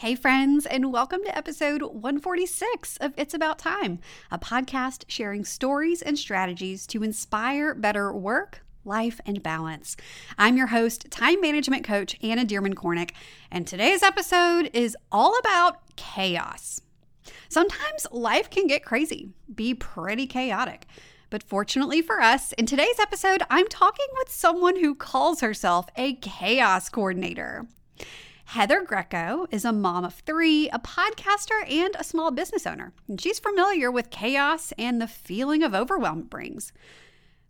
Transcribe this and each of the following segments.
Hey, friends, and welcome to episode 146 of It's About Time, a podcast sharing stories and strategies to inspire better work, life, and balance. I'm your host, time management coach Anna Dearmon Kornick, and today's episode is all about chaos. Sometimes life can get crazy, be pretty chaotic. But fortunately for us, in today's episode, I'm talking with someone who calls herself a chaos coordinator. Heather Greco is a mom of three, a podcaster, and a small business owner. And she's familiar with chaos and the feeling of overwhelm it brings.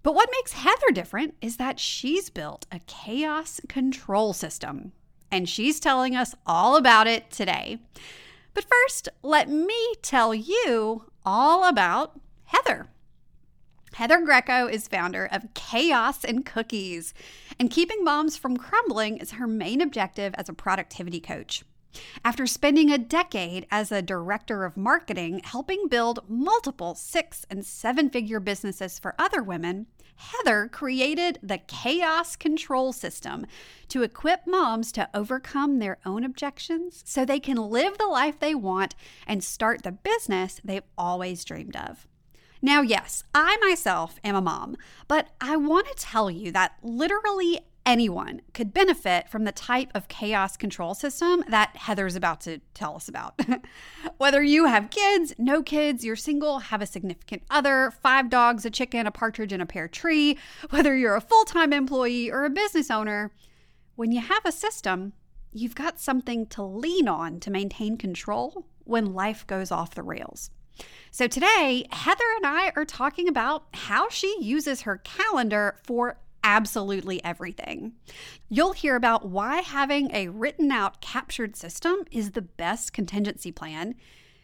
But what makes Heather different is that she's built a chaos control system. And she's telling us all about it today. But first, let me tell you all about Heather. Heather Greco is founder of Chaos and Cookies, and keeping moms from crumbling is her main objective as a productivity coach. After spending a decade as a director of marketing, helping build multiple six and seven figure businesses for other women, Heather created the Chaos Control System to equip moms to overcome their own objections so they can live the life they want and start the business they've always dreamed of. Now, yes, I myself am a mom, but I want to tell you that literally anyone could benefit from the type of chaos control system that Heather's about to tell us about. Whether you have kids, no kids, you're single, have a significant other, five dogs, a chicken, a partridge, and a pear tree, whether you're a full time employee or a business owner, when you have a system, you've got something to lean on to maintain control when life goes off the rails. So today, Heather and I are talking about how she uses her calendar for absolutely everything. You'll hear about why having a written out captured system is the best contingency plan.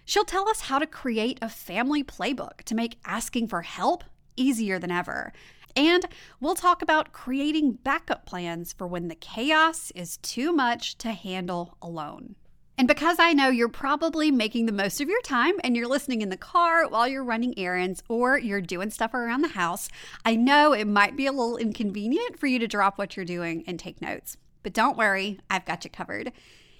She'll tell us how to create a family playbook to make asking for help easier than ever. And we'll talk about creating backup plans for when the chaos is too much to handle alone. And because I know you're probably making the most of your time and you're listening in the car while you're running errands or you're doing stuff around the house, I know it might be a little inconvenient for you to drop what you're doing and take notes. But don't worry, I've got you covered.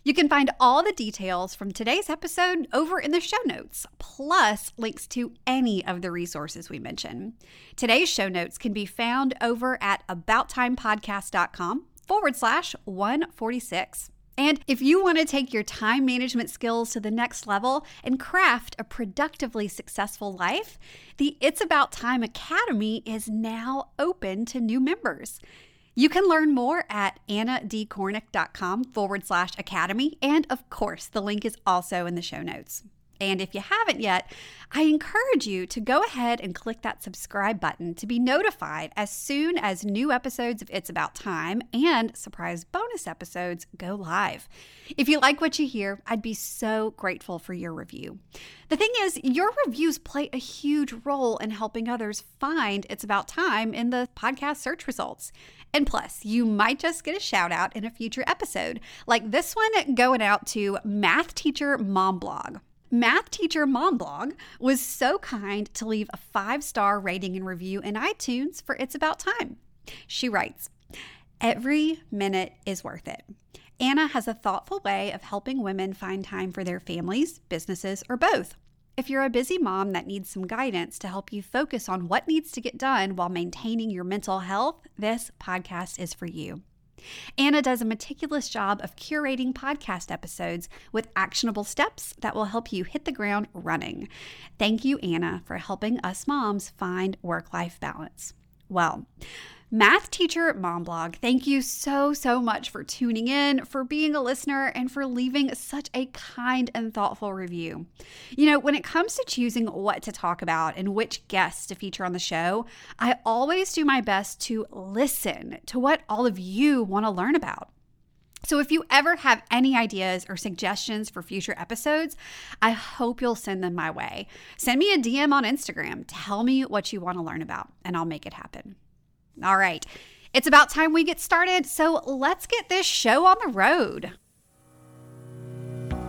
You can find all the details from today's episode over in the show notes, plus links to any of the resources we mention. Today's show notes can be found over at abouttimepodcast.com forward slash 146. And if you want to take your time management skills to the next level and craft a productively successful life, the It's About Time Academy is now open to new members. You can learn more at annadkornick.com forward slash academy. And of course, the link is also in the show notes. And if you haven't yet, I encourage you to go ahead and click that subscribe button to be notified as soon as new episodes of It's About Time and surprise bonus episodes go live. If you like what you hear, I'd be so grateful for your review. The thing is, your reviews play a huge role in helping others find It's About Time in the podcast search results. And plus, you might just get a shout out in a future episode, like this one going out to Math Teacher Mom Blog math teacher mom blog was so kind to leave a five star rating and review in iTunes for It's About Time. She writes, Every minute is worth it. Anna has a thoughtful way of helping women find time for their families, businesses, or both. If you're a busy mom that needs some guidance to help you focus on what needs to get done while maintaining your mental health, this podcast is for you. Anna does a meticulous job of curating podcast episodes with actionable steps that will help you hit the ground running. Thank you, Anna, for helping us moms find work life balance. Well, Math Teacher Mom Blog, thank you so, so much for tuning in, for being a listener, and for leaving such a kind and thoughtful review. You know, when it comes to choosing what to talk about and which guests to feature on the show, I always do my best to listen to what all of you want to learn about. So, if you ever have any ideas or suggestions for future episodes, I hope you'll send them my way. Send me a DM on Instagram. Tell me what you want to learn about, and I'll make it happen. All right. It's about time we get started, so let's get this show on the road.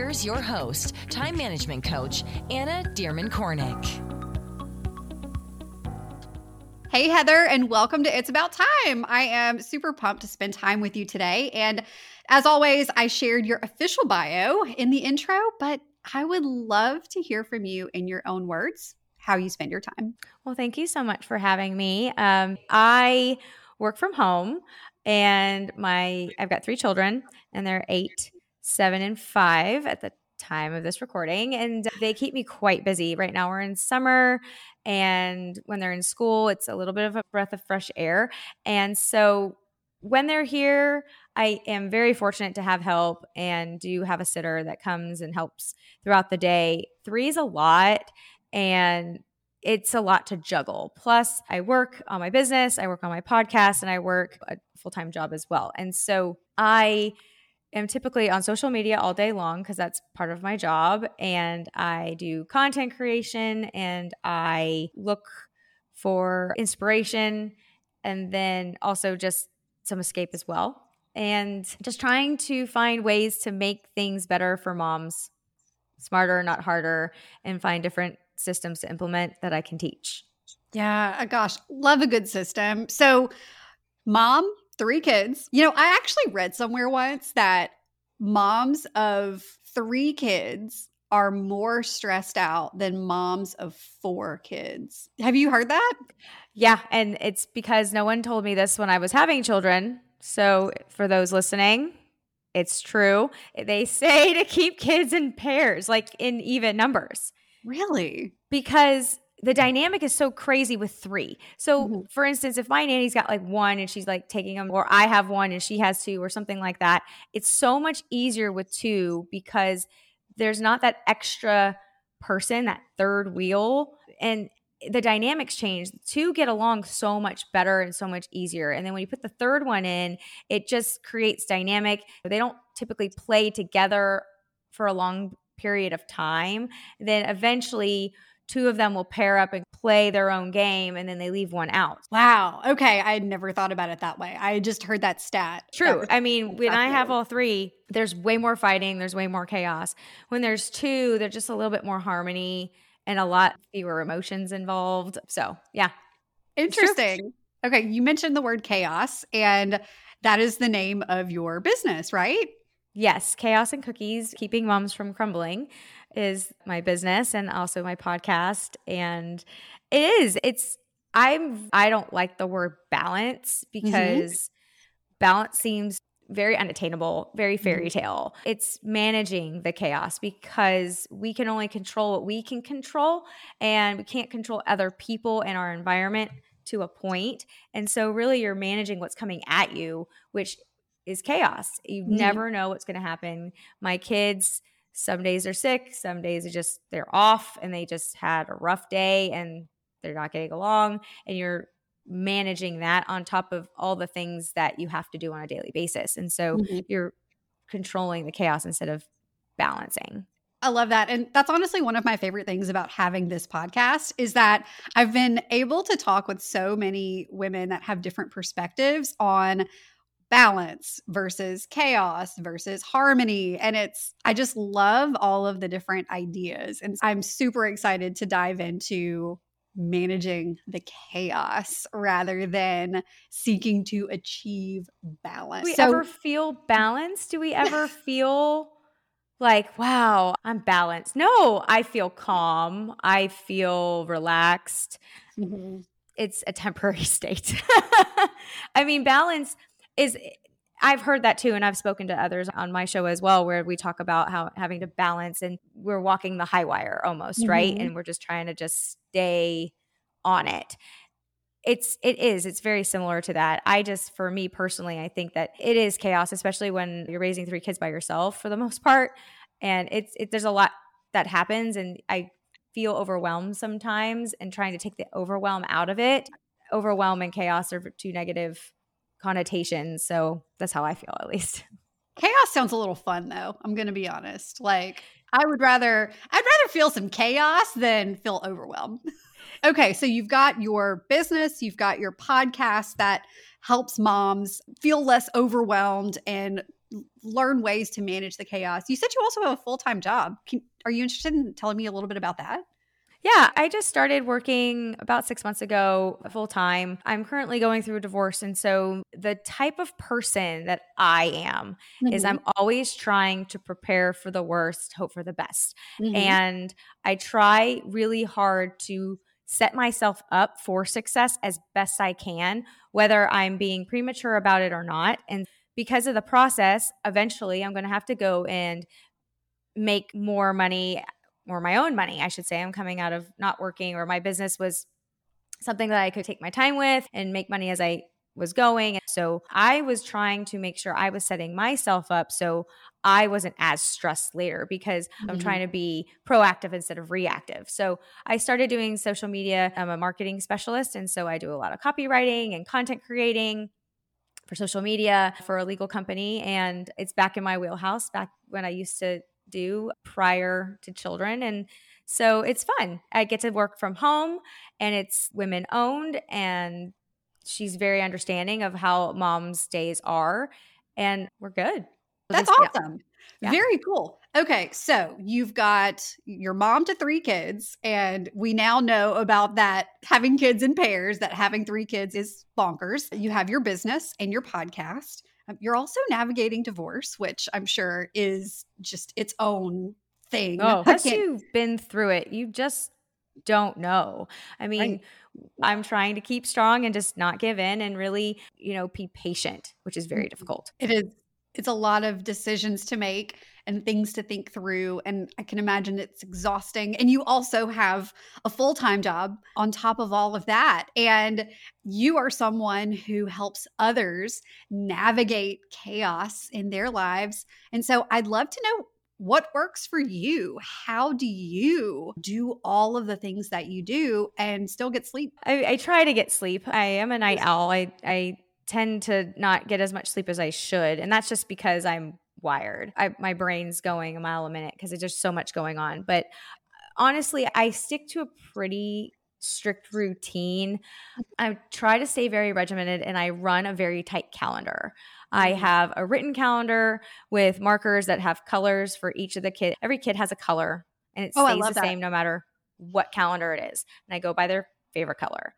Here's your host, time management coach, Anna Dearmon Kornick. Hey, Heather, and welcome to It's About Time. I am super pumped to spend time with you today. And as always, I shared your official bio in the intro, but I would love to hear from you in your own words how you spend your time. Well, thank you so much for having me. Um, I work from home, and my I've got three children, and they're eight, seven, and five at the time of this recording, and they keep me quite busy. Right now, we're in summer, and when they're in school, it's a little bit of a breath of fresh air, and so when they're here, I am very fortunate to have help and do have a sitter that comes and helps throughout the day. Three is a lot and it's a lot to juggle. Plus, I work on my business, I work on my podcast, and I work a full time job as well. And so I am typically on social media all day long because that's part of my job. And I do content creation and I look for inspiration and then also just some escape as well. And just trying to find ways to make things better for moms, smarter, not harder, and find different systems to implement that I can teach. Yeah, gosh, love a good system. So, mom, three kids. You know, I actually read somewhere once that moms of three kids are more stressed out than moms of four kids. Have you heard that? Yeah, and it's because no one told me this when I was having children. So, for those listening, it's true. They say to keep kids in pairs, like in even numbers. Really? Because the dynamic is so crazy with three. So, mm-hmm. for instance, if my nanny's got like one and she's like taking them, or I have one and she has two, or something like that, it's so much easier with two because there's not that extra person, that third wheel. And the dynamics change. Two get along so much better and so much easier. And then when you put the third one in, it just creates dynamic. They don't typically play together for a long period of time, then eventually two of them will pair up and play their own game and then they leave one out. Wow. Okay. I had never thought about it that way. I just heard that stat. True. That I mean, when I have all three, there's way more fighting, there's way more chaos. When there's two, there's just a little bit more harmony and a lot fewer emotions involved. So, yeah. Interesting. Okay. You mentioned the word chaos, and that is the name of your business, right? Yes, Chaos and Cookies, Keeping Moms from Crumbling is my business and also my podcast. And it is, it's, I'm, I don't like the word balance mm-hmm. because mm-hmm. balance seems very unattainable, very mm-hmm. fairy tale. Mm-hmm. It's managing the chaos because we can only control what we can control and we can't control other people and our environment to a point. And so, really, you're managing what's coming at you, which is chaos. You mm-hmm. never know what's going to happen. My kids, some days are sick, some days are just they're off and they just had a rough day and they're not getting along and you're managing that on top of all the things that you have to do on a daily basis. And so mm-hmm. you're controlling the chaos instead of balancing. I love that. And that's honestly one of my favorite things about having this podcast is that I've been able to talk with so many women that have different perspectives on balance versus chaos versus harmony. And it's, I just love all of the different ideas. And I'm super excited to dive into managing the chaos rather than seeking to achieve balance. Do we so, ever feel balanced? Do we ever feel like, wow, I'm balanced? No, I feel calm. I feel relaxed. Mm-hmm. It's a temporary state. I mean, balance is I've heard that too, and I've spoken to others on my show as well, where we talk about how having to balance and we're walking the high wire almost, mm-hmm. right? And we're just trying to just stay on it. It's it is it's very similar to that. I just for me personally, I think that it is chaos, especially when you're raising three kids by yourself for the most part. And it's it, there's a lot that happens, and I feel overwhelmed sometimes. And trying to take the overwhelm out of it, overwhelm and chaos are two negative connotations. So that's how I feel, at least. Chaos sounds a little fun, though. I'm going to be honest. Like I would rather I'd rather feel some chaos than feel overwhelmed. okay, so you've got your business, you've got your podcast that helps moms feel less overwhelmed and learn ways to manage the chaos. You said you also have a full-time job. Can, are you interested in telling me a little bit about that? Yeah, I just started working about six months ago full time. I'm currently going through a divorce. And so the type of person that I am mm-hmm. is I'm always trying to prepare for the worst, hope for the best. Mm-hmm. And I try really hard to set myself up for success as best I can, whether I'm being premature about it or not. And because of the process, eventually I'm going to have to go and make more money or my own money, I should say. I'm coming out of not working, or my business was something that I could take my time with and make money as I was going. So I was trying to make sure I was setting myself up so I wasn't as stressed later because mm-hmm. I'm trying to be proactive instead of reactive. So I started doing social media. I'm a marketing specialist. And so I do a lot of copywriting and content creating for social media for a legal company. And it's back in my wheelhouse back when I used to do prior to children. And so it's fun. I get to work from home and it's women owned and she's very understanding of how mom's days are and we're good. That's awesome. Yeah. Very cool. Okay, so you've got your mom to three kids, and we now know about that having kids in pairs, that having three kids is bonkers. You have your business and your podcast. Um, you're also navigating divorce, which I'm sure is just its own thing. Oh, once you've been through it, you just don't know. I mean, right. I'm trying to keep strong and just not give in and really, you know, be patient, which is very mm-hmm. difficult. It is it's a lot of decisions to make and things to think through and i can imagine it's exhausting and you also have a full-time job on top of all of that and you are someone who helps others navigate chaos in their lives and so i'd love to know what works for you. How do you do all of the things that you do and still get sleep? I, I try to get sleep. I am a night owl. I i tend to not get as much sleep as I should. And that's just because I'm wired. I, my brain's going a mile a minute because there's just so much going on. But honestly, I stick to a pretty strict routine. I try to stay very regimented and I run a very tight calendar. I mm-hmm. have a written calendar with markers that have colors for each of the kids. Every kid has a color and it oh, stays the that. same no matter what calendar it is. And I go by their favorite color.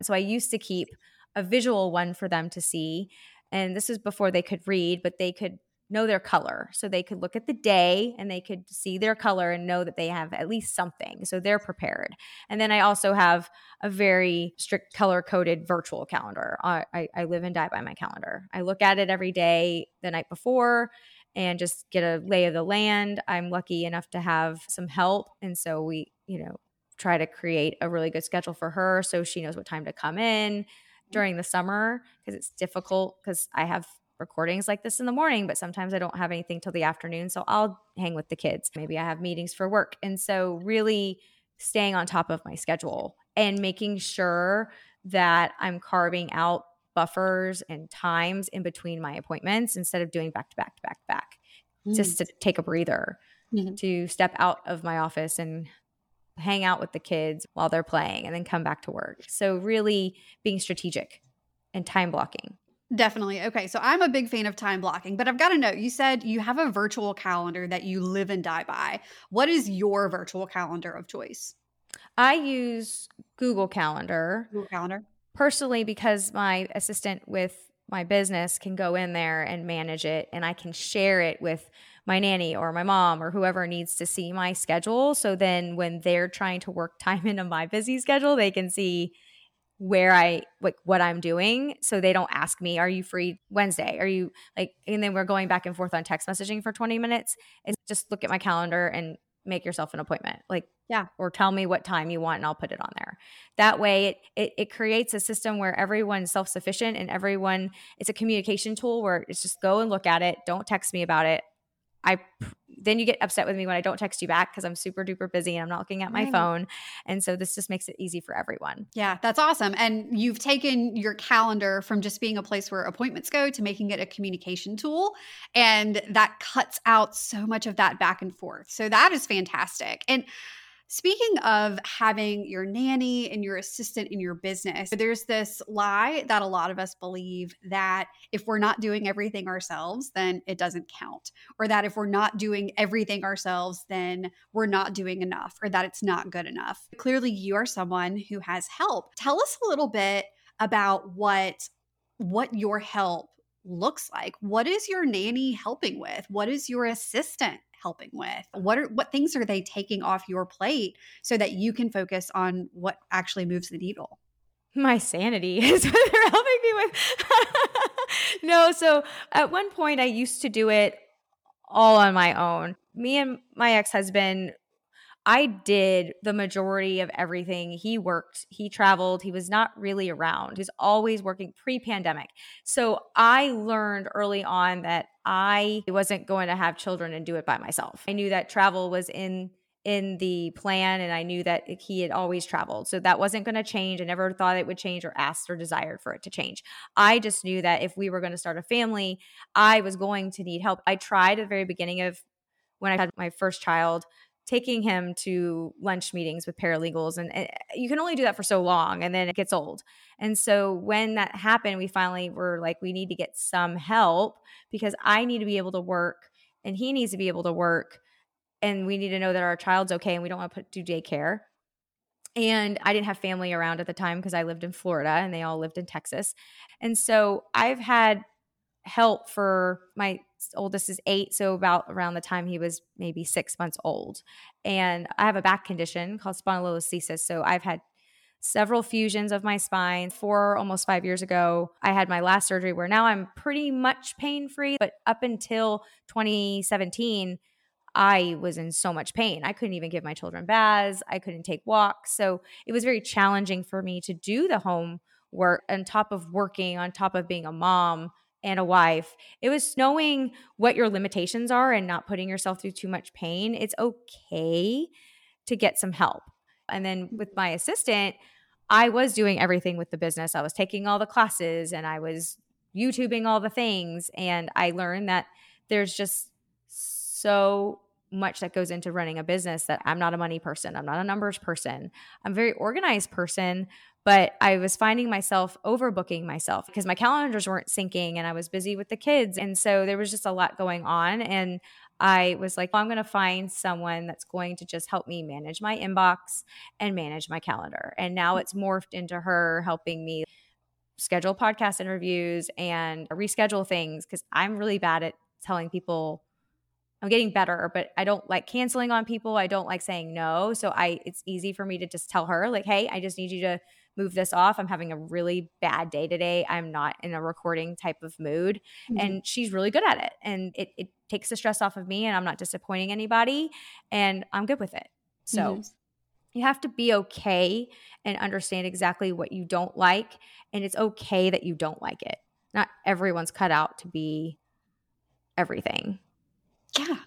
So I used to keep a visual one for them to see. And this is before they could read, but they could know their color. So they could look at the day and they could see their color and know that they have at least something. So they're prepared. And then I also have a very strict color coded virtual calendar. I, I, live and die by my calendar. I look at it every day the night before and just get a lay of the land. I'm lucky enough to have some help. And so we, you know, try to create a really good schedule for her so she knows what time to come in during the summer because it's difficult because I have recordings like this in the morning, but sometimes I don't have anything till the afternoon. So I'll hang with the kids. Maybe I have meetings for work. And so, really staying on top of my schedule and making sure that I'm carving out buffers and times in between my appointments instead of doing back to back to back to back, mm-hmm. just to take a breather, mm-hmm. to step out of my office and hang out with the kids while they're playing and then come back to work. So, really being strategic and time blocking. Definitely. Okay. So I'm a big fan of time blocking, but I've got to know you said you have a virtual calendar that you live and die by. What is your virtual calendar of choice? I use Google Calendar. Google Calendar. Personally, because my assistant with my business can go in there and manage it, and I can share it with my nanny or my mom or whoever needs to see my schedule. So then when they're trying to work time into my busy schedule, they can see where I like what I'm doing. So they don't ask me, are you free Wednesday? Are you like, and then we're going back and forth on text messaging for 20 minutes. It's just look at my calendar and make yourself an appointment. Like, yeah, or tell me what time you want and I'll put it on there. That way it it, it creates a system where everyone's self-sufficient and everyone it's a communication tool where it's just go and look at it. Don't text me about it. I then you get upset with me when I don't text you back because I'm super duper busy and I'm not looking at my right. phone. And so this just makes it easy for everyone. Yeah, that's awesome. And you've taken your calendar from just being a place where appointments go to making it a communication tool. And that cuts out so much of that back and forth. So that is fantastic. And Speaking of having your nanny and your assistant in your business, there's this lie that a lot of us believe that if we're not doing everything ourselves, then it doesn't count. Or that if we're not doing everything ourselves, then we're not doing enough or that it's not good enough. Clearly, you are someone who has help. Tell us a little bit about what what your help looks like. What is your nanny helping with? What is your assistant helping with? What are what things are they taking off your plate so that you can focus on what actually moves the needle? My sanity is what they're helping me with. no, so at one point I used to do it all on my own. Me and my ex-husband I did the majority of everything. He worked, he traveled, he was not really around. He was always working pre pandemic. So I learned early on that I wasn't going to have children and do it by myself. I knew that travel was in in the plan and I knew that he had always traveled. So that wasn't going to change. I never thought it would change or asked or desired for it to change. I just knew that if we were going to start a family, I was going to need help. I tried at the very beginning of when I had my first child taking him to lunch meetings with paralegals and, and, you can only do that for so long and then it gets old. And so when that happened we finally were like we need to get some help because i need to be able to work and he needs to be able to work and we need to know that our child's okay and we don't want to put do daycare. And i didn't have family around at the time because i lived in florida and they all lived in texas. And so i've had help for my oldest is eight, so about around the time he was maybe six months old. And I have a back condition called spondylolisthesis. So I've had several fusions of my spine. Four, almost five years ago, I had my last surgery where now I'm pretty much pain free. But up until 2017, I was in so much pain. I couldn't even give my children baths. I couldn't take walks. So it was very challenging for me to do the home work on top of working, on top of being a mom and a wife. It was knowing what your limitations are and not putting yourself through too much pain. It's okay to get some help. And then with mm-hmm. my assistant, I was doing everything with the business. I was taking all the classes and I was YouTubing all the things. And I learned that there's just so much that goes into running a business that I'm not a money person. I'm not a numbers person. I'm a very organized person, but I was finding myself overbooking myself because my calendars weren't syncing and I was busy with the kids. And so there was just a lot going on. And I was like, well, I'm going to find someone that's going to just help me manage my inbox and manage my calendar. And now it's morphed into her helping me schedule podcast interviews and reschedule things because I'm really bad at telling people I'm getting better, but I don't like canceling on people. I don't like saying no. So I it's easy for me to just tell her like, "Hey, I just need you to move this off. I'm having a really bad day today. I'm not in a recording type of mood." Mm-hmm. And she's really good at it. And it it takes the stress off of me and I'm not disappointing anybody and I'm good with it. So mm-hmm. you have to be okay and understand exactly what you don't like and it's okay that you don't like it. Not everyone's cut out to be everything yeah,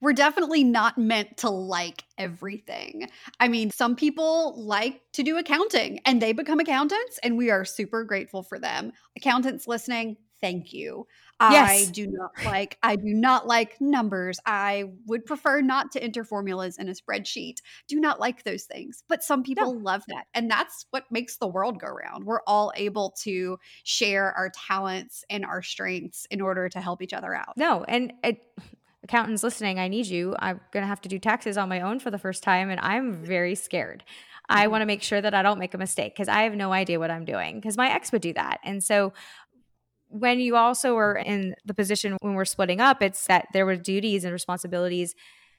we're definitely not meant to like everything. I mean, some people like to do accounting and they become accountants, and we are super grateful for them. Accountants listening, thank you. Yes. I do not like I do not like numbers. I would prefer not to enter formulas in a spreadsheet. Do not like those things. But some people no. love that. And that's what makes the world go round. We're all able to share our talents and our strengths in order to help each other out. No, and it accountants listening, I need you. I'm going to have to do taxes on my own for the first time, and I'm very scared. I mm-hmm. want to make sure that I don't make a mistake because I have no idea what I'm doing because my ex would do that. And so when you also are in the position when we're splitting up, it's that there were duties and responsibilities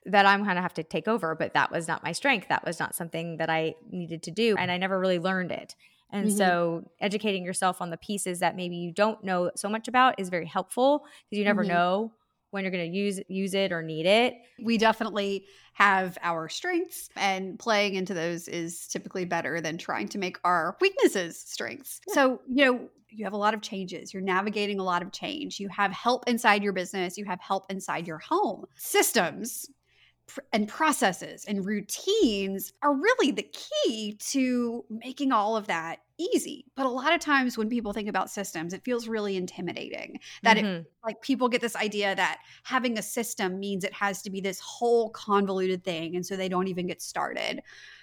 that I'm going to have to take over, but that was not my strength. That was not something that I needed to do. And I never really learned it. And mm-hmm. so educating yourself on the pieces that maybe you don't know so much about is very helpful because you never mm-hmm. know when you're going to use use it or need it. We definitely have our strengths and playing into those is typically better than trying to make our weaknesses strengths. Yeah. So, you know, you have a lot of changes. You're navigating a lot of change. You have help inside your business, you have help inside your home. Systems and processes and routines are really the key to making all of that easy. But a lot of times when people think about systems, it feels really intimidating that mm-hmm. it like people get this idea that having a system means it has to be this whole convoluted thing and so they don't even get started.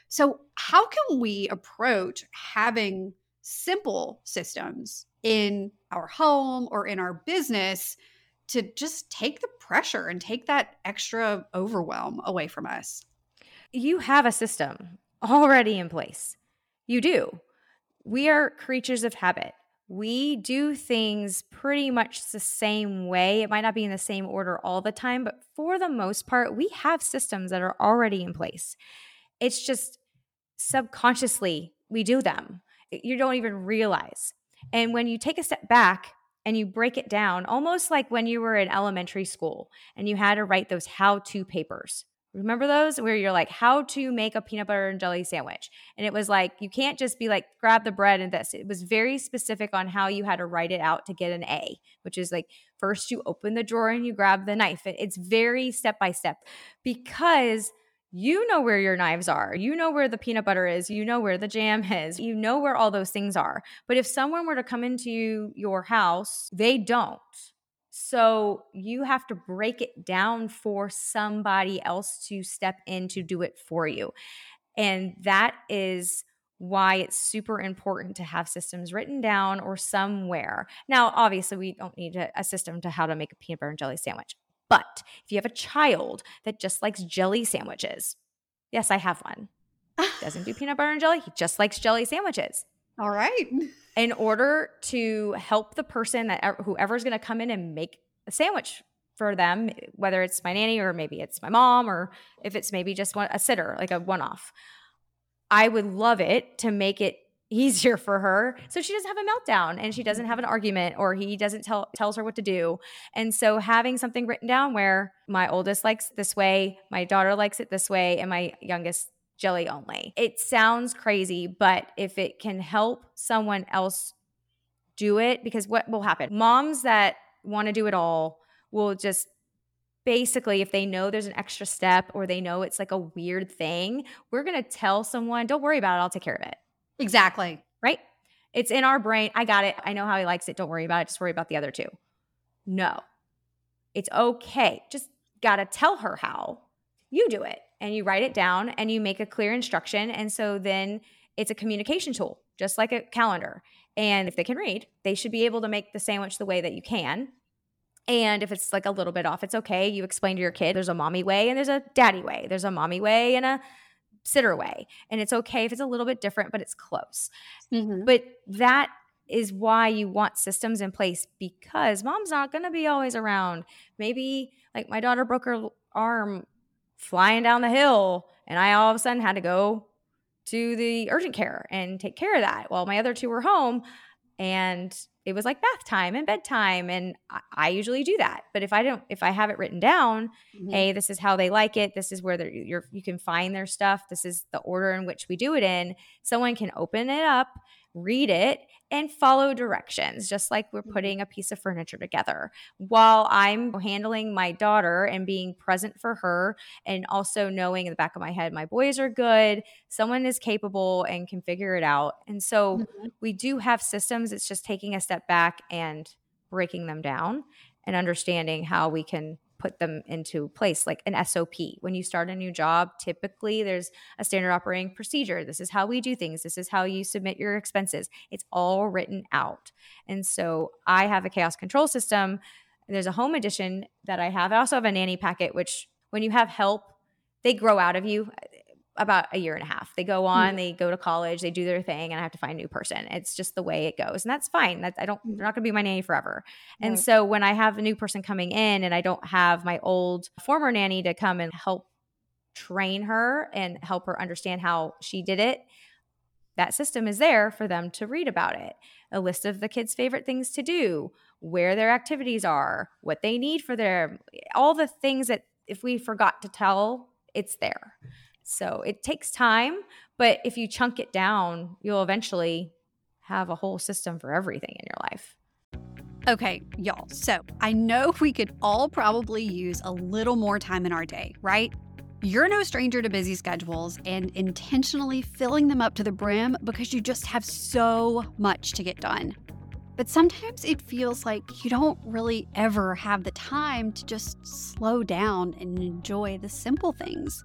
So, how can we approach having simple systems in our home or in our business to just take the pressure and take that extra overwhelm away from us. You have a system already in place. You do. We are creatures of habit. We do things pretty much the same way. It might not be in the same order all the time, but for the most part, we have systems that are already in place. It's just subconsciously we do them. You don't even realize. And when you take a step back and you break it down almost like when you were in elementary school and you had to write those how to papers. Remember those where you're like, how to make a peanut butter and jelly sandwich? And it was like, you can't just be like, grab the bread and this. It was very specific on how you had to write it out to get an A, which is like, first you open the drawer and you grab the knife. It's very step by step because you know where your knives are. You know where the peanut butter is. You know where the jam is. You know where all those things are. But if someone were to come into your house, they don't. So you have to break it down for somebody else to step in to do it for you. And that is why it's super important to have systems written down or somewhere. Now, obviously, we don't need a, a system to how to make a peanut butter and jelly sandwich. But if you have a child that just likes jelly sandwiches, yes, I have one. Doesn't do peanut butter and jelly. He just likes jelly sandwiches. All right. In order to help the person that whoever's going to come in and make a sandwich for them, whether it's my nanny or maybe it's my mom or if it's maybe just one, a sitter, like a one off, I would love it to make it easier for her. So she doesn't have a meltdown and she doesn't have an argument or he doesn't tell tells her what to do. And so having something written down where my oldest likes this way my daughter likes it this way and my youngest jelly only. It sounds crazy but if it can help someone else do it because what will happen? Moms that want to do it all will just basically if they know there's an extra step or they know it's like a weird thing we're going to tell someone don't worry about it i'll take care of it Exactly. Right? It's in our brain. I got it. I know how he likes it. Don't worry about it. Just worry about the other two. No. It's okay. Just got to tell her how you do it. And you write it down and you make a clear instruction. And so then it's a communication tool, just like a calendar. And if they can read, they should be able to make the sandwich the way that you can. And if it's like a little bit off, it's okay. You explain to your kid there's a mommy way and there's a daddy way. There's a mommy way and a sitter way. And it's okay if it's a little bit different, but it's close. Mm-hmm. But that is why you want systems in place because mom's not going to be always around. Maybe like my daughter broke her arm flying down the hill and I all of a sudden had to go to the urgent care and take care of that while my other two were home and it was like bath time and bedtime and I, I, usually do that but if i don't if i have it written down mm-hmm. hey this is how they like it this is where you're you can find their stuff this is the order in which we do it in someone can open it up read it and follow directions, just like we're mm-hmm. putting a piece of furniture together. While I'm handling my daughter and being present for her, and also knowing in the back of my head, my boys are good, someone is capable and can figure it out. And so mm-hmm. we do have systems. It's just taking a step back and breaking them down and understanding how we can put them into place like an SOP. When you start a new job, typically there's a standard operating procedure. This is how we do things. This is how you submit your expenses. It's all written out. And so I have a chaos control system. There's a home edition that I have. I also have a nanny packet, which when you have help, they grow out of you about a year and a half. They go on, mm-hmm. they go to college, they do their thing, and I have to find a new person. It's just the way it goes, and that's fine. That I don't, they're not going to be my nanny forever. And so when I have a new person coming in, and I don't have my old former nanny to come and help train her and help her understand how she did it, that system is there for them to read about it. A list of the kids' favorite things to do, where their activities are, what they need for their, all the things that if we forgot to tell, it's there. So it takes time, but if you chunk it down, you'll eventually have a whole system for everything in your life. Okay, y'all. So I know we could all probably use a little more time in our day, right? You're no stranger to busy schedules and intentionally filling them up to the brim because you just have so much to get done. But sometimes it feels like you don't really ever have the time to just slow down and enjoy the simple things.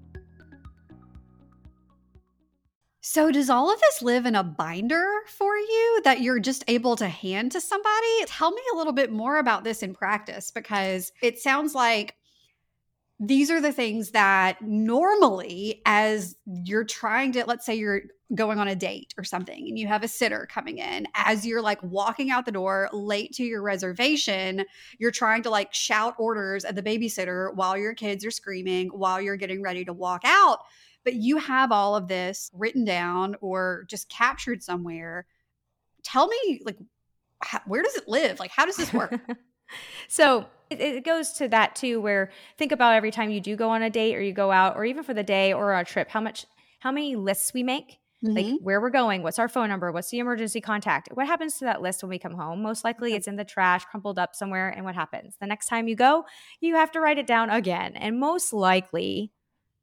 So, does all of this live in a binder for you that you're just able to hand to somebody? Tell me a little bit more about this in practice because it sounds like these are the things that normally, as you're trying to, let's say you're going on a date or something and you have a sitter coming in, as you're like walking out the door late to your reservation, you're trying to like shout orders at the babysitter while your kids are screaming, while you're getting ready to walk out but you have all of this written down or just captured somewhere. Tell me, like, how, where does it live? Like, how does this work? so it, it, goes to that too, where think about every time you do go on a date or you go out, or even for the day or a trip, how much, how many lists we make. Mm-hmm. Like where we're going, what's our phone number, what's the emergency contact? What happens to that list when we come home? Most likely it's in the trash, crumpled up somewhere. And what happens? The next time you go, you have to write it down again. And most likely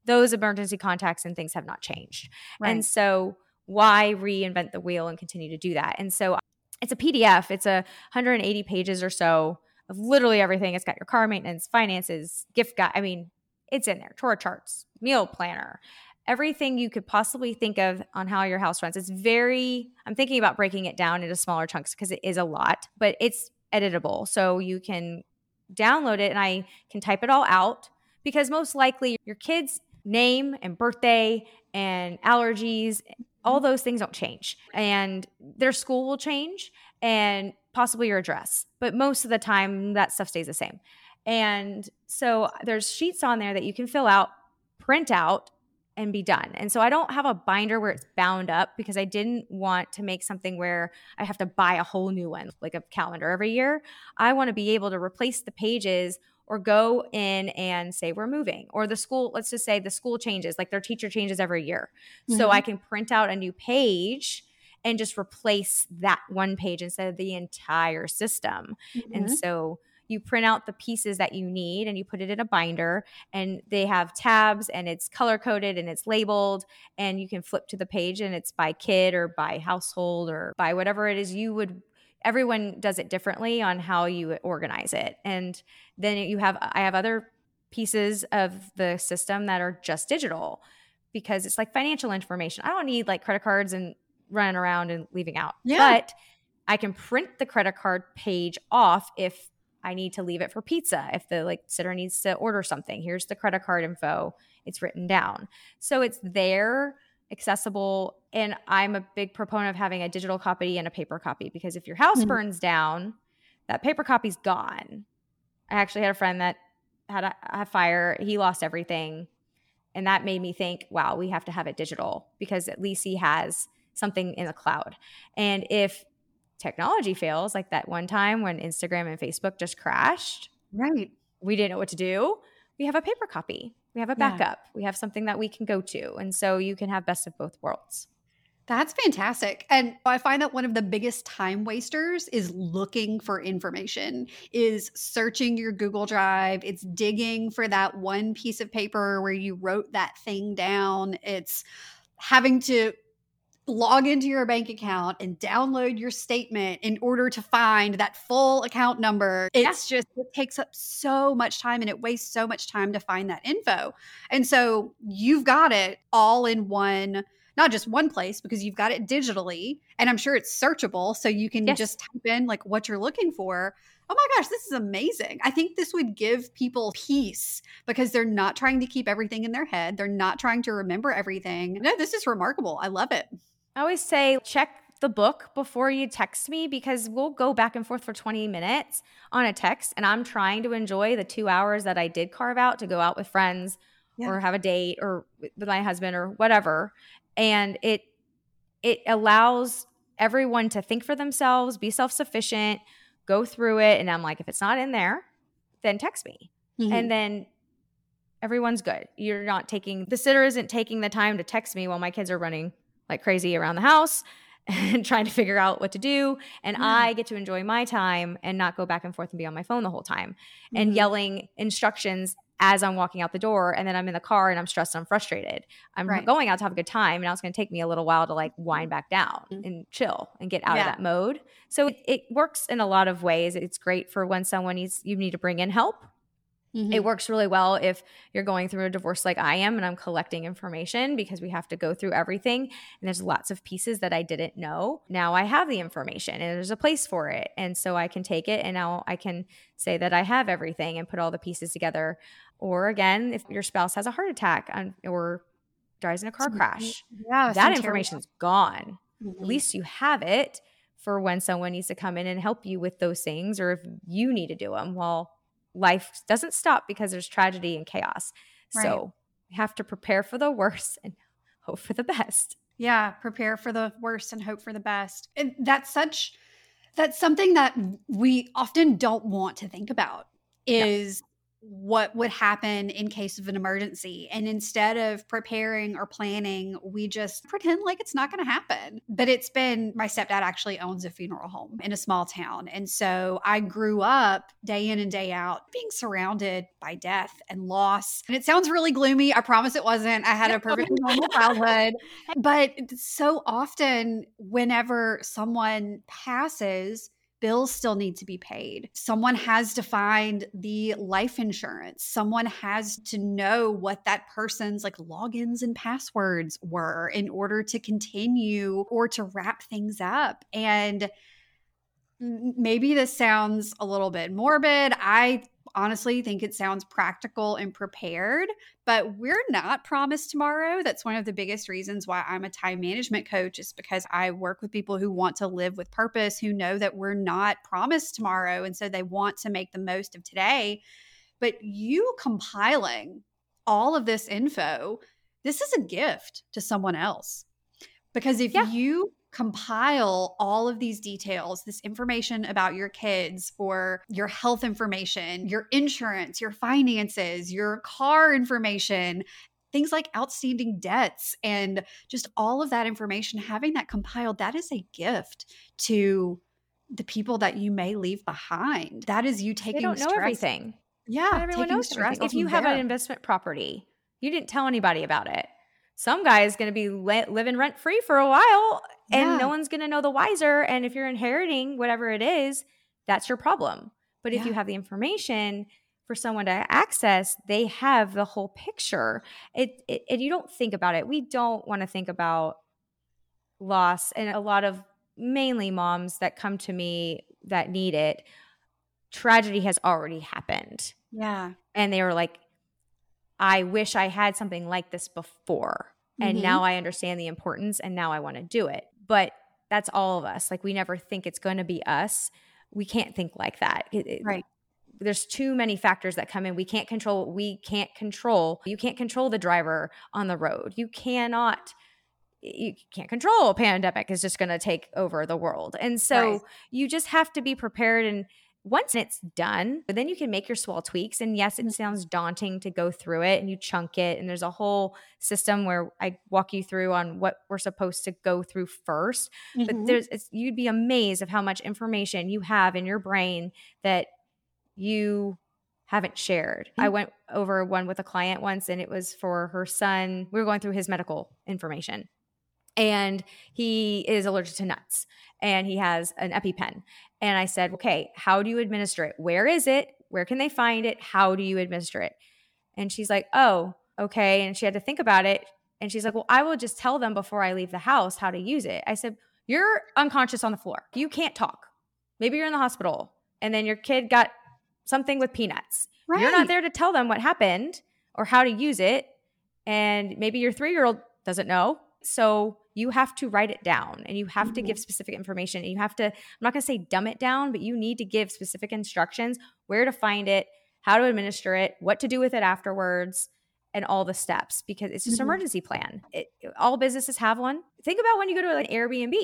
those emergency contacts and things have not changed. Right. And so why reinvent the wheel and continue to do that? And so it's a PDF. It's a 180 pages or so of literally everything. It's got your car maintenance, finances, gift guide. I mean, it's in there. Tour charts, meal planner, everything you could possibly think of on how your house runs. It's very, I'm thinking about breaking it down into smaller chunks because it is a lot, but it's editable. So you can download it and I can type it all out because most likely your kids name and birthday and allergies, all mm-hmm. those things don't change. And their school will change and possibly your address. But most of the time, that stuff stays the same. And so there's sheets on there that you can fill out, print out, and be done. And so I don't have a binder where it's bound up because I didn't want to make something where I have to buy a whole new one, like a calendar every year. I want to be able to replace the pages or go in and say we're moving or the school let's just say the school changes like their teacher changes every year mm-hmm. so i can print out a new page and just replace that one page instead of the entire system mm-hmm. and so you print out the pieces that you need and you put it in a binder and they have tabs and it's color coded and it's labeled and you can flip to the page and it's by kid or by household or by whatever it is you would everyone does it differently on how you organize it. And then you have, I have other pieces of the system that are just digital because it's like financial information. I don't need like credit cards and running around and leaving out. Yeah. But I can print the credit card page off if I need to leave it for pizza. If the like sitter needs to order something, here's the credit card info. It's written down. So it's there accessible. And I'm a big proponent of having a digital copy and a paper copy because if your house Mhm. burns down, that paper copy's gone. I actually had a friend that had a, a fire, he lost everything. And that made me think, wow, we have to have it digital because at least he has something in the cloud. And if technology fails, like that one time when Instagram and Facebook just crashed, Right. we didn't know what to do. We have a paper copy. We have a Yeah. backup. We have something that we can go to. And so you can have best of both worlds. That's fantastic. And I find that one of the biggest time wasters is looking for information, is searching your Google Drive. It's digging for that one piece of paper where you wrote that thing down. It's having to log into your bank account and download your statement in order to find that full account number. It's just, it takes up so much time and it wastes so much time to find that info. And so you've got it all in one not just one place because you've got it digitally and I'm sure it's searchable so you can Yes. just type in like what you're looking for. Oh my gosh, this is amazing. I think this would give people peace because they're not trying to keep everything in their head. They're not trying to remember everything. No, this is remarkable. I love it. I always say check the book before you text me because we'll go back and forth for 20 minutes on a text. And I'm trying to enjoy the two hours that I did carve out to go out with friends Yeah. or have a date or with my husband or whatever. And it it allows everyone to think for themselves, be self-sufficient, go through it. And I'm like, if it's not in there, then text me. Mm-hmm. and then everyone's good. You're not taking the sitter isn't taking the time to text me while my kids are running like crazy around the house and trying to figure out what to do and Yeah. I get to enjoy my time and not go back and forth and be on my phone the whole time and Mhm. yelling instructions as I'm walking out the door and then I'm in the car and I'm stressed and I'm frustrated. I'm Right. going out to have a good time and now it's going to take me a little while to like wind back down Mhm. and chill and get out Yeah. of that mode. So it, it works in a lot of ways. It's great for when someone needs you need to bring in help Mhm. it works really well if you're going through a divorce like I am and I'm collecting information because we have to go through everything. And there's lots of pieces that I didn't know. Now I have the information and there's a place for it. And so I can take it and now I can say that I have everything and put all the pieces together. Or again, if your spouse has a heart attack or dies in a car crash, yeah, that terrible- information's gone Mhm. at least you have it for when someone needs to come in and help you with those things or if you need to do them well life doesn't stop because there's tragedy and chaos Right. so we have to prepare for the worst and hope for the best Yeah, prepare for the worst and hope for the best. And that's such that's something that we often don't want to think about is what would happen in case of an emergency. And instead of preparing or planning, we just pretend like it's not going to happen. But it's been my stepdad actually owns a funeral home in a small town. And so I grew up day in and day out being surrounded by death and loss. And it sounds really gloomy. I promise it wasn't. I had a perfectly normal childhood. But so often, whenever someone passes, bills still need to be paid. Someone has to find the life insurance. Someone has to know what that person's like logins and passwords were in order to continue or to wrap things up. And maybe this sounds a little bit morbid. I honestly think it sounds practical and prepared, but we're not promised tomorrow. That's one of the biggest reasons why I'm a time management coach, is because I work with people who want to live with purpose, who know that we're not promised tomorrow. And so they want to make the most of today. But you compiling all of this info, this is a gift to someone else. Because if Yeah. you compile all of these details, this information about your kids or your health information, your insurance, your finances, your car information, things like outstanding debts, and just all of that information, having that compiled, that is a gift to the people that you may leave behind. That is you taking they don't know stress- everything Yeah, not everyone knows stress if you have there. an investment property you didn't tell anybody about it some guy is going to be li- living rent free for a while and Yeah. no one's going to know the wiser and if you're inheriting whatever it is that's your problem. But if you have the information for someone to access they have the whole picture. It, it and you don't think about it. We don't want to think about loss and a lot of mainly moms that come to me that need it tragedy has already happened. Yeah, and they were like i wish i had something like this before and Mhm. now I understand the importance and now I want to do it. But that's all of us. Like we never think it's going to be us. We can't think like that. It- it- Right. There's too many factors that come in. We can't control what we can't control. You can't control the driver on the road. You cannot you can't control a pandemic is just going to take over the world. And so Right. you just have to be prepared and once it's done, but then you can make your small tweaks. And yes, Mm-hmm. it sounds daunting to go through it and you chunk it. And there's a whole system where I walk you through on what we're supposed to go through first. Mhm. But there's, it's, you'd be amazed of how much information you have in your brain that you haven't shared. I Mm. went over one with a client once and it was for her son. We were going through his medical information and he is allergic to nuts and he has an EpiPen. And I said, okay, how do you administer it? Where is it? Where can they find it? How do you administer it? And she's like, oh, okay. And she had to think about it. And she's like, well, I will just tell them before I leave the house how to use it. I said, you're unconscious on the floor. You can't talk. Maybe you're in the hospital and then your kid got something with peanuts. Right. You're not there to tell them what happened or how to use it. And maybe your three year old doesn't know. So you have to write it down and you have to give specific information. And you have to, I'm not going to say dumb it down, but you need to give specific instructions where to find it, how to administer it, what to do with it afterwards, and all the steps because it's just Mhm. an emergency plan. It, all businesses have one. Think about when you go to an Airbnb.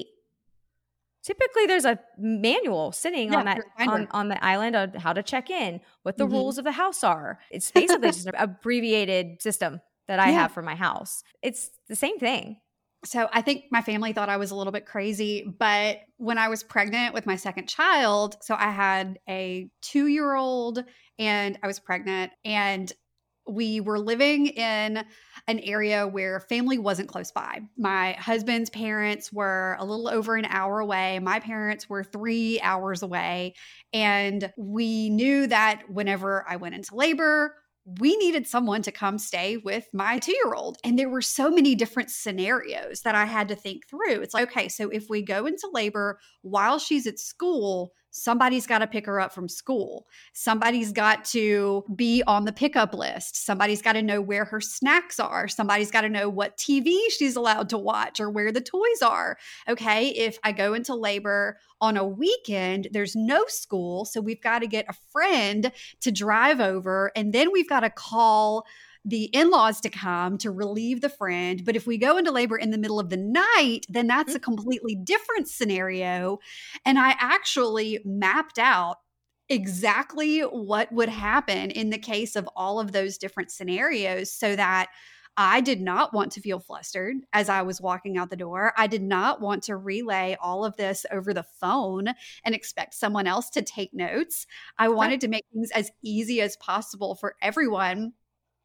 Typically, there's a manual sitting Yeah, on that there's a binder. on, on the island on how to check in, what the Mhm. rules of the house are. It's basically just an abbreviated system that I Yeah. have for my house. It's the same thing. So I think my family thought I was a little bit crazy, but when I was pregnant with my second child, so I had a two year old and I was pregnant, and we were living in an area where family wasn't close by. My husband's parents were a little over an hour away. My parents were three hours away. And we knew that whenever I went into labor, we needed someone to come stay with my two year old. And there were so many different scenarios that I had to think through. It's like, okay, so if we go into labor while she's at school, somebody's got to pick her up from school. Somebody's got to be on the pickup list. Somebody's got to know where her snacks are. Somebody's got to know what TV she's allowed to watch or where the toys are. Okay, if I go into labor on a weekend, there's no school. So we've got to get a friend to drive over. And then we've got to call the in laws to come to relieve the friend. But if we go into labor in the middle of the night, then that's mm-hmm. a completely different scenario. And I actually mapped out exactly what would happen in the case of all of those different scenarios so that I did not want to feel flustered as I was walking out the door. I did not want to relay all of this over the phone and expect someone else to take notes. I wanted to make things as easy as possible for everyone.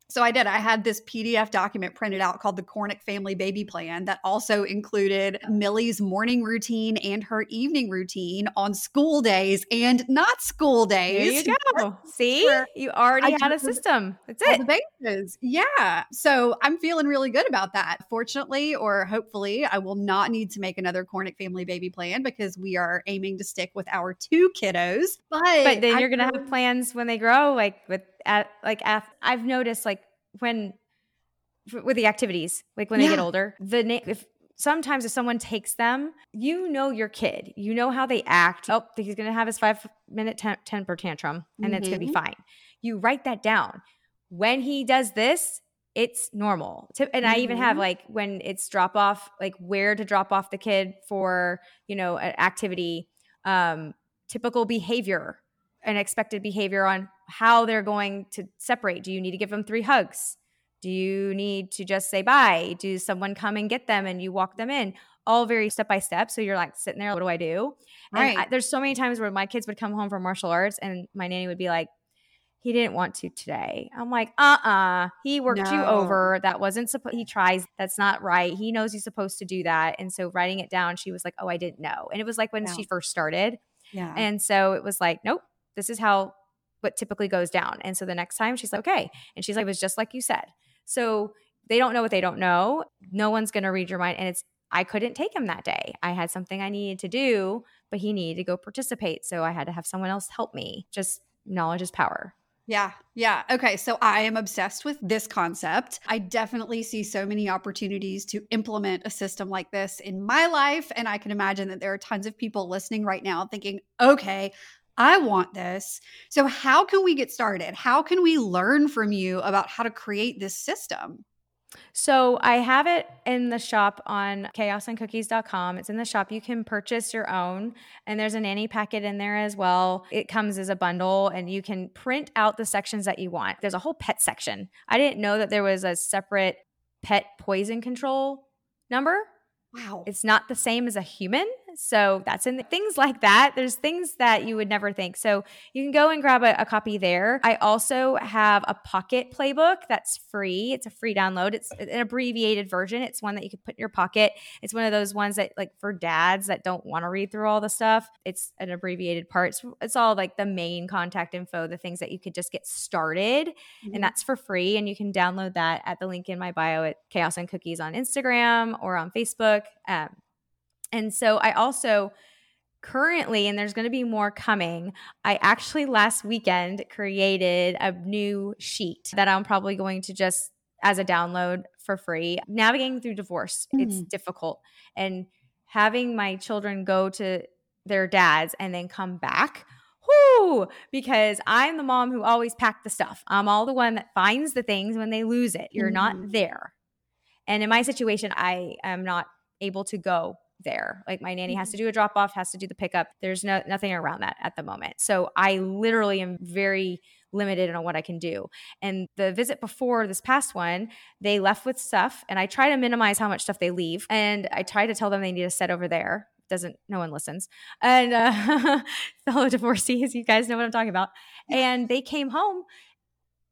So I did. I had this PDF document printed out called the Kornick Family Baby Plan that also included Millie's morning routine and her evening routine on school days and not school days. There you go. See, you already I had a system. That's it. the bases. Yeah. So I'm feeling really good about that. Fortunately, or hopefully, I will not need to make another Kornick family baby plan because we are aiming to stick with our two kiddos. But, But then I you're gonna have plans when they grow, like with at like af- I've noticed like when f- with the activities, like when they get older, the na- if sometimes if someone takes them, you know your kid, you know how they act. Oh, he's gonna have his five minute tem- temper tantrum, and it's gonna be Mhm. fine. You write that down. When he does this, it's normal. And I even have Mhm. like when it's drop off, like where to drop off the kid for you know an activity, um, typical behavior and expected behavior on how they're going to separate. Do you need to give them three hugs? Do you need to just say bye? Do someone come and get them and you walk them in? All very step by step. So you're like sitting there, what do I do? And Right. I, there's so many times where my kids would come home from martial arts and my nanny would be like, he didn't want to today. I'm like, uh uh He worked you over. That wasn't supposed, he tries. That's not right. He knows he's supposed to do that. And so writing it down, she was like, oh, I didn't know. And it was like when Yeah. she first started. yeah. And so it was like, nope, this is how what typically goes down. And so the next time she's like, okay. And she's like, it was just like you said. So they don't know what they don't know. No one's going to read your mind. And it's, I couldn't take him that day. I had something I needed to do, but he needed to go participate. So I had to have someone else help me. Just knowledge is power. Yeah. Yeah. Okay. So I am obsessed with this concept. I definitely see so many opportunities to implement a system like this in my life. And I can imagine that there are tons of people listening right now thinking, okay, I want this. So, how can we get started? How can we learn from you about how to create this system? So I have it in the shop on chaosandcookies.com. It's in the shop. You can purchase your own, and there's a nanny packet in there as well. It comes as a bundle, and you can print out the sections that you want. There's a whole pet section. I didn't know that there was a separate pet poison control number. Wow. It's not the same as a human. So that's in things like that. There's things that you would never think. So you can go and grab a, a, copy there. I also have a pocket playbook that's free. It's a free download. It's an abbreviated version. It's one that you could put in your pocket. It's one of those ones that like for dads that don't want to read through all the stuff. It's an abbreviated part. It's, it's all like the main contact info, the things that you could just get started. Mm-hmm. And that's for free. And you can download that at the link in my bio at Chaos and Cookies on Instagram or on Facebook. Um, and so I also currently, and there's going to be more coming, I actually last weekend created a new sheet that I'm probably going to just as a download for free. Navigating through divorce, mm-hmm. it's difficult. And having my children go to their dads and then come back. Whoo, because I'm the mom who always packed the stuff. I'm all the one that finds the things when they lose it. You're mm-hmm. not there. And in my situation, I am not able to go there. Like my nanny has to mm-hmm. do a drop off, has to do the pickup. There's no nothing around that at the moment. So I literally am very limited on what I can do. And the visit before this past one, they left with stuff and I try to minimize how much stuff they leave. And I try to tell them they need to set over there. Doesn't no one listens. And uh fellow divorcees, you guys know what I'm talking about. And they came home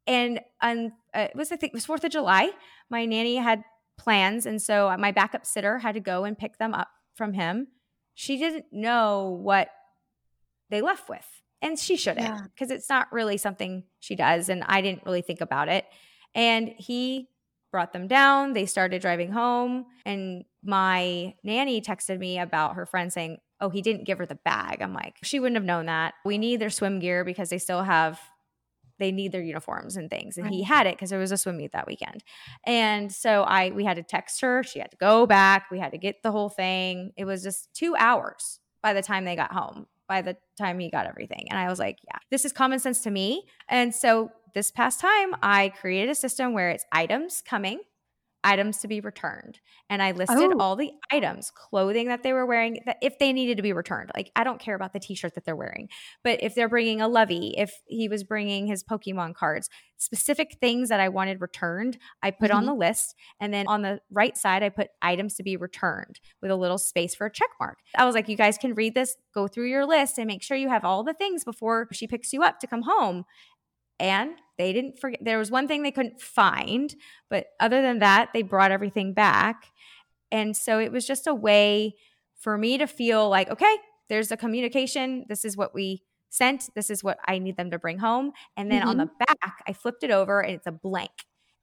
and on uh, it was I think it was 4th of July. My nanny had plans and so my backup sitter had to go and pick them up from him, she didn't know what they left with. And she shouldn't because yeah. it's not really something she does. And I didn't really think about it. And he brought them down. They started driving home. And my nanny texted me about her friend saying, Oh, he didn't give her the bag. I'm like, she wouldn't have known that. We need their swim gear because they still have they need their uniforms and things. And he had it because there was a swim meet that weekend. And so I we had to text her. She had to go back. We had to get the whole thing. It was just two hours by the time they got home, by the time he got everything. And I was like, yeah, this is common sense to me. And so this past time, I created a system where it's items coming items to be returned. And I listed oh. all the items, clothing that they were wearing, that if they needed to be returned. Like, I don't care about the t shirt that they're wearing, but if they're bringing a Lovey, if he was bringing his Pokemon cards, specific things that I wanted returned, I put mm-hmm. on the list. And then on the right side, I put items to be returned with a little space for a check mark. I was like, you guys can read this, go through your list, and make sure you have all the things before she picks you up to come home. And they didn't forget. There was one thing they couldn't find, but other than that, they brought everything back. And so it was just a way for me to feel like, okay, there's a communication. This is what we sent. This is what I need them to bring home. And then mm-hmm. on the back, I flipped it over and it's a blank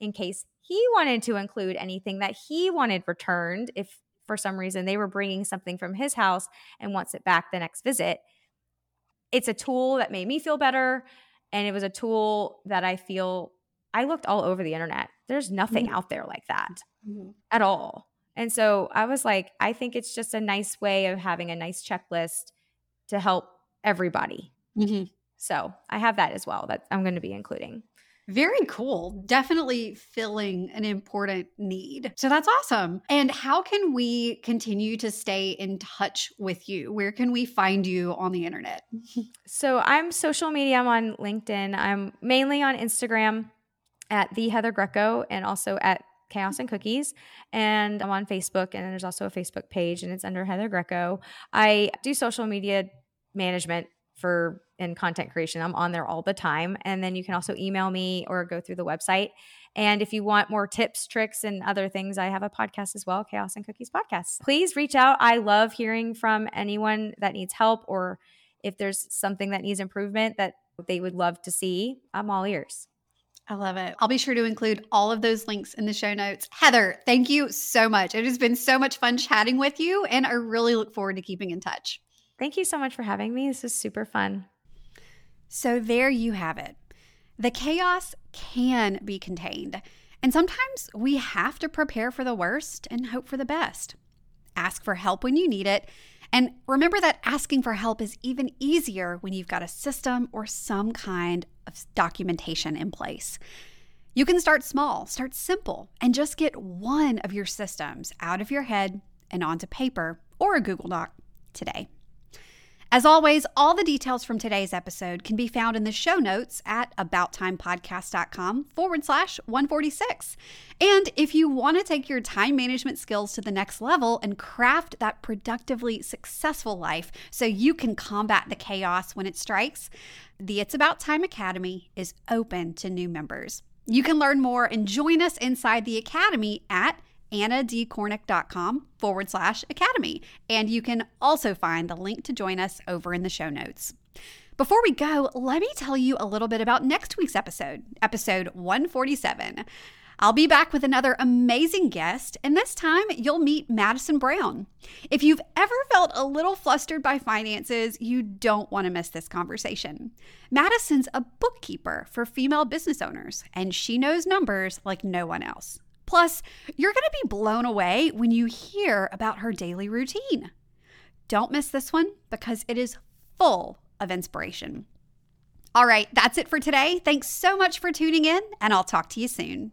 in case he wanted to include anything that he wanted returned if for some reason they were bringing something from his house and wants it back the next visit. It's a tool that made me feel better. And it was a tool that I feel I looked all over the internet. There's nothing mm-hmm. out there like that mm-hmm. at all. And so I was like, I think it's just a nice way of having a nice checklist to help everybody. Mm-hmm. So I have that as well that I'm going to be including. Very cool. Definitely filling an important need. So that's awesome. And how can we continue to stay in touch with you? Where can we find you on the internet? so I'm social media. I'm on LinkedIn. I'm mainly on Instagram at the Heather Greco and also at Chaos and Cookies. And I'm on Facebook, and there's also a Facebook page, and it's under Heather Greco. I do social media management for in content creation. I'm on there all the time. And then you can also email me or go through the website. And if you want more tips, tricks, and other things, I have a podcast as well, Chaos and Cookies Podcast. Please reach out. I love hearing from anyone that needs help or if there's something that needs improvement that they would love to see. I'm all ears. I love it. I'll be sure to include all of those links in the show notes. Heather, thank you so much. It has been so much fun chatting with you, and I really look forward to keeping in touch. Thank you so much for having me. This is super fun. So, there you have it. The chaos can be contained, and sometimes we have to prepare for the worst and hope for the best. Ask for help when you need it, and remember that asking for help is even easier when you've got a system or some kind of documentation in place. You can start small, start simple, and just get one of your systems out of your head and onto paper or a Google Doc today. As always, all the details from today's episode can be found in the show notes at abouttimepodcast.com forward slash 146. And if you want to take your time management skills to the next level and craft that productively successful life so you can combat the chaos when it strikes, the It's About Time Academy is open to new members. You can learn more and join us inside the Academy at annadkornick.com forward slash academy. And you can also find the link to join us over in the show notes. Before we go, let me tell you a little bit about next week's episode, episode 147. I'll be back with another amazing guest, and this time you'll meet Madison Brown. If you've ever felt a little flustered by finances, you don't want to miss this conversation. Madison's a bookkeeper for female business owners, and she knows numbers like no one else. Plus, you're going to be blown away when you hear about her daily routine. Don't miss this one because it is full of inspiration. All right, that's it for today. Thanks so much for tuning in, and I'll talk to you soon.